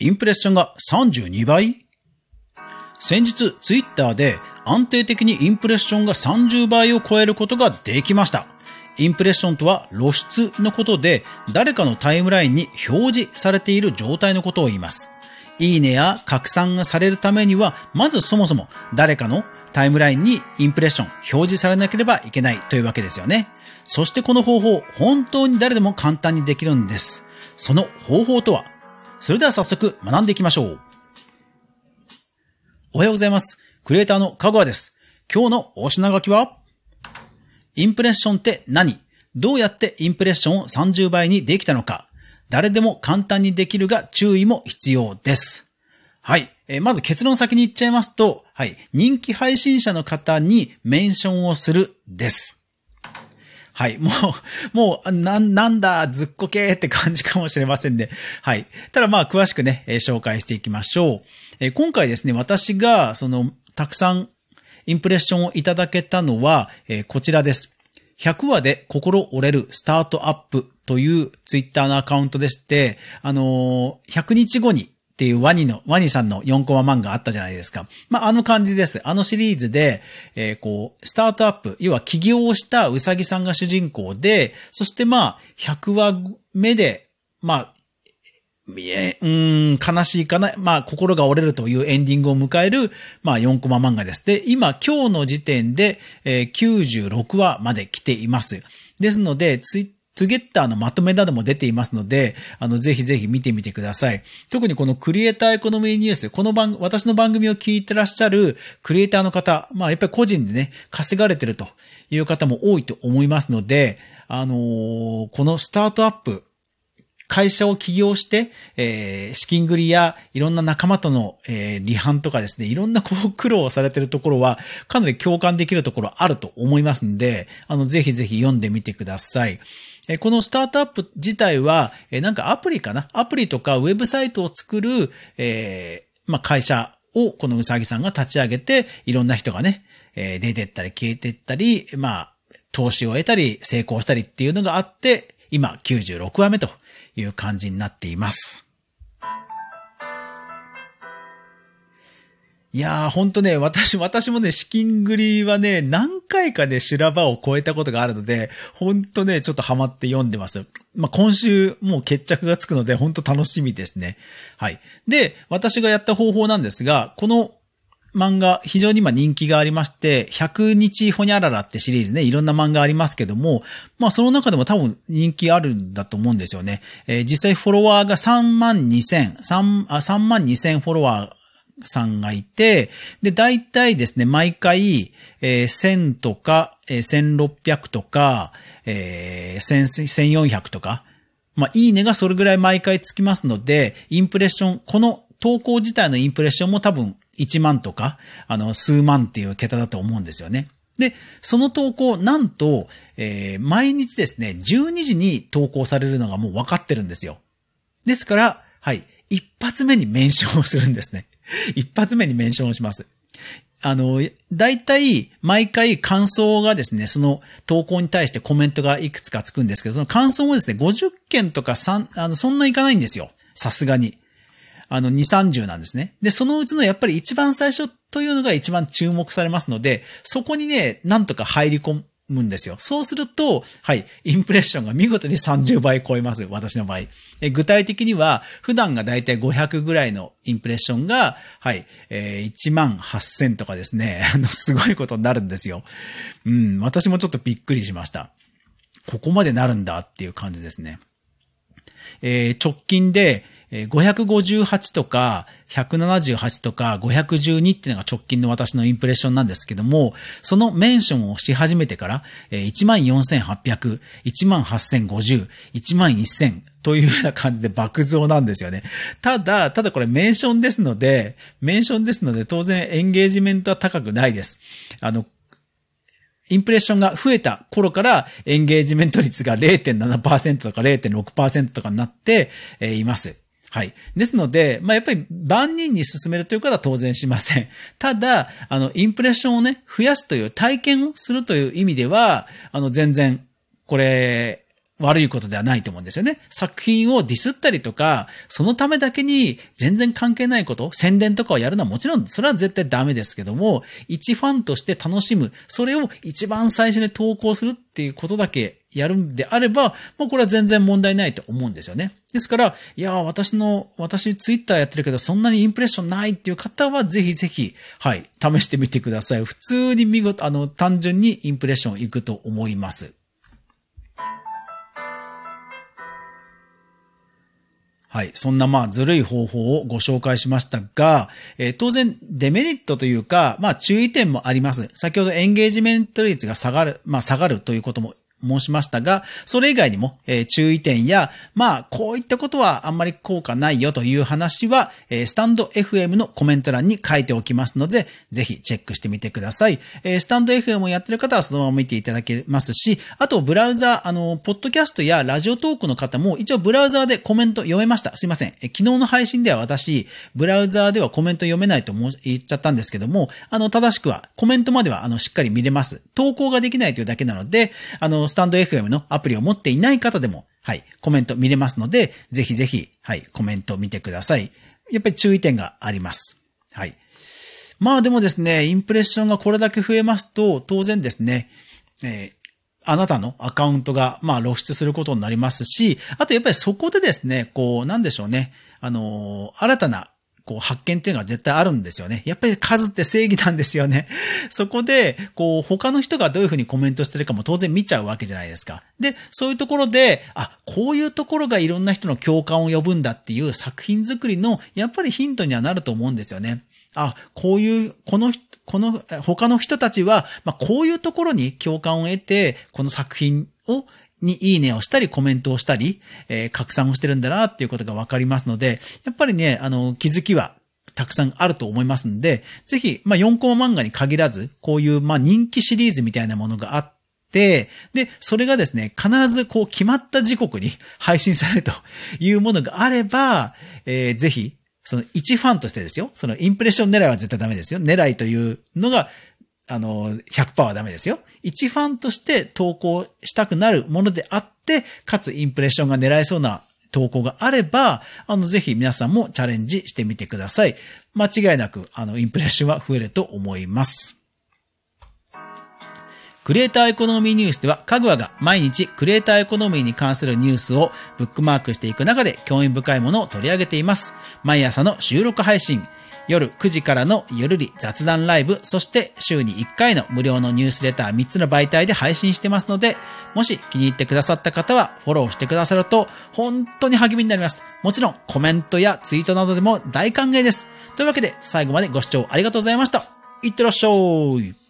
インプレッションが32倍？先日ツイッターで安定的にインプレッションが30倍を超えることができました。インプレッションとは露出のことで誰かのタイムラインに表示されている状態のことを言います。いいねや拡散がされるためには、まずそもそも誰かのタイムラインにインプレッション表示されなければいけないというわけですよね。そしてこの方法、本当に誰でも簡単にできるんです。その方法とはそれでは早速学んでいきましょう。おはようございます。クリエイターのかぐわです。今日のお品書きはインプレッションって何？どうやってインプレッションを30倍にできたのか？誰でも簡単にできるが注意も必要です。はい。え、まず結論先に言っちゃいますと、はい。人気配信者の方にメンションをするです。はい。もう、もう、な、なんだ、ずっこけーって感じかもしれませんね。はい。ただまあ、詳しくね、え、紹介していきましょう。え、今回ですね、私が、その、たくさん、インプレッションをいただけたのは、え、こちらです。100話で心折れるスタートアップというツイッターのアカウントでして、あの、100日後にっていうワニの、ワニさんの4コマ漫画あったじゃないですか。まあ、あの感じです。あのシリーズで、えー、こう、スタートアップ、要は起業をしたうさぎさんが主人公で、そしてまあ、100話目で、まあ、え、うん、悲しいかな。まあ、心が折れるというエンディングを迎える、まあ、4コマ漫画です。で、今、今日の時点で、えー、96話まで来ています。ですので、ツイットゥゲッターのまとめなども出ていますので、あの、ぜひぜひ見てみてください。特にこのクリエイターエコノミーニュース、この番、私の番組を聞いてらっしゃるクリエイターの方、まあ、やっぱり個人でね、稼がれてるという方も多いと思いますので、あのー、このスタートアップ、会社を起業して、えー、資金繰りやいろんな仲間との、えー、離反とかですね、いろんなこう苦労をされているところは、かなり共感できるところあると思いますんで、あの、ぜひぜひ読んでみてください。このスタートアップ自体は、なんかアプリかな？アプリとかウェブサイトを作る、えー、まあ、会社をこのうさぎさんが立ち上げて、いろんな人がね、え出てったり消えてったり、まあ、投資を得たり、成功したりっていうのがあって、今96話目という感じになっています。いやー、ほんとね、私、私もね、資金繰りはね、何回かね、修羅場を超えたことがあるので、ほんとね、ちょっとハマって読んでます。まあ、今週もう決着がつくので、ほんと楽しみですね。はい。で、私がやった方法なんですが、この漫画、非常に今人気がありまして、100日ほにゃららってシリーズね、いろんな漫画ありますけども、まあその中でも多分人気あるんだと思うんですよね。えー、実際フォロワーが3万2000、3, あ3万2000フォロワーさんがいて、で、大体ですね、毎回、えー、1000とか、えー、1600とか、えー、1400とか、まあ、いいねがそれぐらい毎回つきますので、インプレッション、この投稿自体のインプレッションも多分1万とか、あの、数万っていう桁だと思うんですよね。で、その投稿、なんと、えー、毎日ですね、12時に投稿されるのがもう分かってるんですよ。ですから、はい、一発目にメンションをするんですね。一発目にメンションします。あの、大体、毎回感想がですね、その投稿に対してコメントがいくつかつくんですけど、その感想もですね、50件とか3、あの、そんないかないんですよ。さすがに。あの、2、30なんですね。で、そのうちのやっぱり一番最初というのが一番注目されますので、そこにね、なんとか入り込むんですよ。そうすると、はい、インプレッションが見事に30倍超えます。私の場合。え具体的には、普段がだいたい500ぐらいのインプレッションが、はい、えー、1万8000とかですね、あの、すごいことになるんですよ。うん、私もちょっとびっくりしました。ここまでなるんだっていう感じですね。えー、直近で、558とか178とか512っていうのが直近の私のインプレッションなんですけども、そのメンションをし始めてから、14,800、18,050、11,000というような感じで爆増なんですよね。ただ、ただこれメンションですので、メンションですので当然エンゲージメントは高くないです。あの、インプレッションが増えた頃からエンゲージメント率が0.7%とか0.6%とかになっています。はい。ですので、まあ、やっぱり万人に進めるということは当然しません。ただ、あの、インプレッションをね、増やすという体験をするという意味では、あの、全然、これ、悪いことではないと思うんですよね。作品をディスったりとか、そのためだけに全然関係ないこと、宣伝とかをやるのはもちろん、それは絶対ダメですけども、一ファンとして楽しむ、それを一番最初に投稿するっていうことだけやるんであれば、もうこれは全然問題ないと思うんですよね。ですから、いや、私の、私ツイッターやってるけど、そんなにインプレッションないっていう方は、ぜひぜひ、はい、試してみてください。普通に見事、あの、単純にインプレッションいくと思います。はい。そんなまあずるい方法をご紹介しましたが、えー、当然デメリットというか、まあ注意点もあります。先ほどエンゲージメント率が下がる、まあ下がるということも申しましたが、それ以外にも、えー、注意点や、まあ、こういったことはあんまり効果ないよという話は、えー、スタンド FM のコメント欄に書いておきますので、ぜひチェックしてみてください。えー、スタンド FM をやってる方はそのまま見ていただけますし、あと、ブラウザ、あの、ポッドキャストやラジオトークの方も、一応ブラウザーでコメント読めました。すいません。え昨日の配信では私、ブラウザーではコメント読めないと言っちゃったんですけども、あの、正しくは、コメントまでは、あの、しっかり見れます。投稿ができないというだけなので、あの、スタンド FM のアプリを持っていない方でも、はい、コメント見れますので、ぜひぜひ、はい、コメント見てください。やっぱり注意点があります。はい。まあでもですね、インプレッションがこれだけ増えますと、当然ですね、えー、あなたのアカウントが、まあ露出することになりますし、あとやっぱりそこでですね、こう、なんでしょうね、あのー、新たなこう発見っていうのが絶対あるんですよね。やっぱり数って正義なんですよね。そこで、こう他の人がどういうふうにコメントしてるかも当然見ちゃうわけじゃないですか。で、そういうところで、あ、こういうところがいろんな人の共感を呼ぶんだっていう作品作りの、やっぱりヒントにはなると思うんですよね。あ、こういう、この、この、他の人たちは、まあ、こういうところに共感を得て、この作品をにいいねをしたり、コメントをしたり、えー、拡散をしてるんだなっていうことがわかりますので、やっぱりね、あの、気づきはたくさんあると思いますんで、ぜひ、まあ、4コマ漫画に限らず、こういう、まあ、人気シリーズみたいなものがあって、で、それがですね、必ずこう決まった時刻に 配信されるというものがあれば、えー、ぜひ、その一ファンとしてですよ。そのインプレッション狙いは絶対ダメですよ。狙いというのが、あの、100%はダメですよ。一ファンとして投稿したくなるものであって、かつインプレッションが狙えそうな投稿があれば、あの、ぜひ皆さんもチャレンジしてみてください。間違いなく、あの、インプレッションは増えると思います。クリエイターエコノミーニュースでは、かぐわが毎日クリエイターエコノミーに関するニュースをブックマークしていく中で興味深いものを取り上げています。毎朝の収録配信、夜9時からのゆるり雑談ライブ、そして週に1回の無料のニュースレター3つの媒体で配信してますので、もし気に入ってくださった方はフォローしてくださると本当に励みになります。もちろんコメントやツイートなどでも大歓迎です。というわけで最後までご視聴ありがとうございました。いってらっしゃい。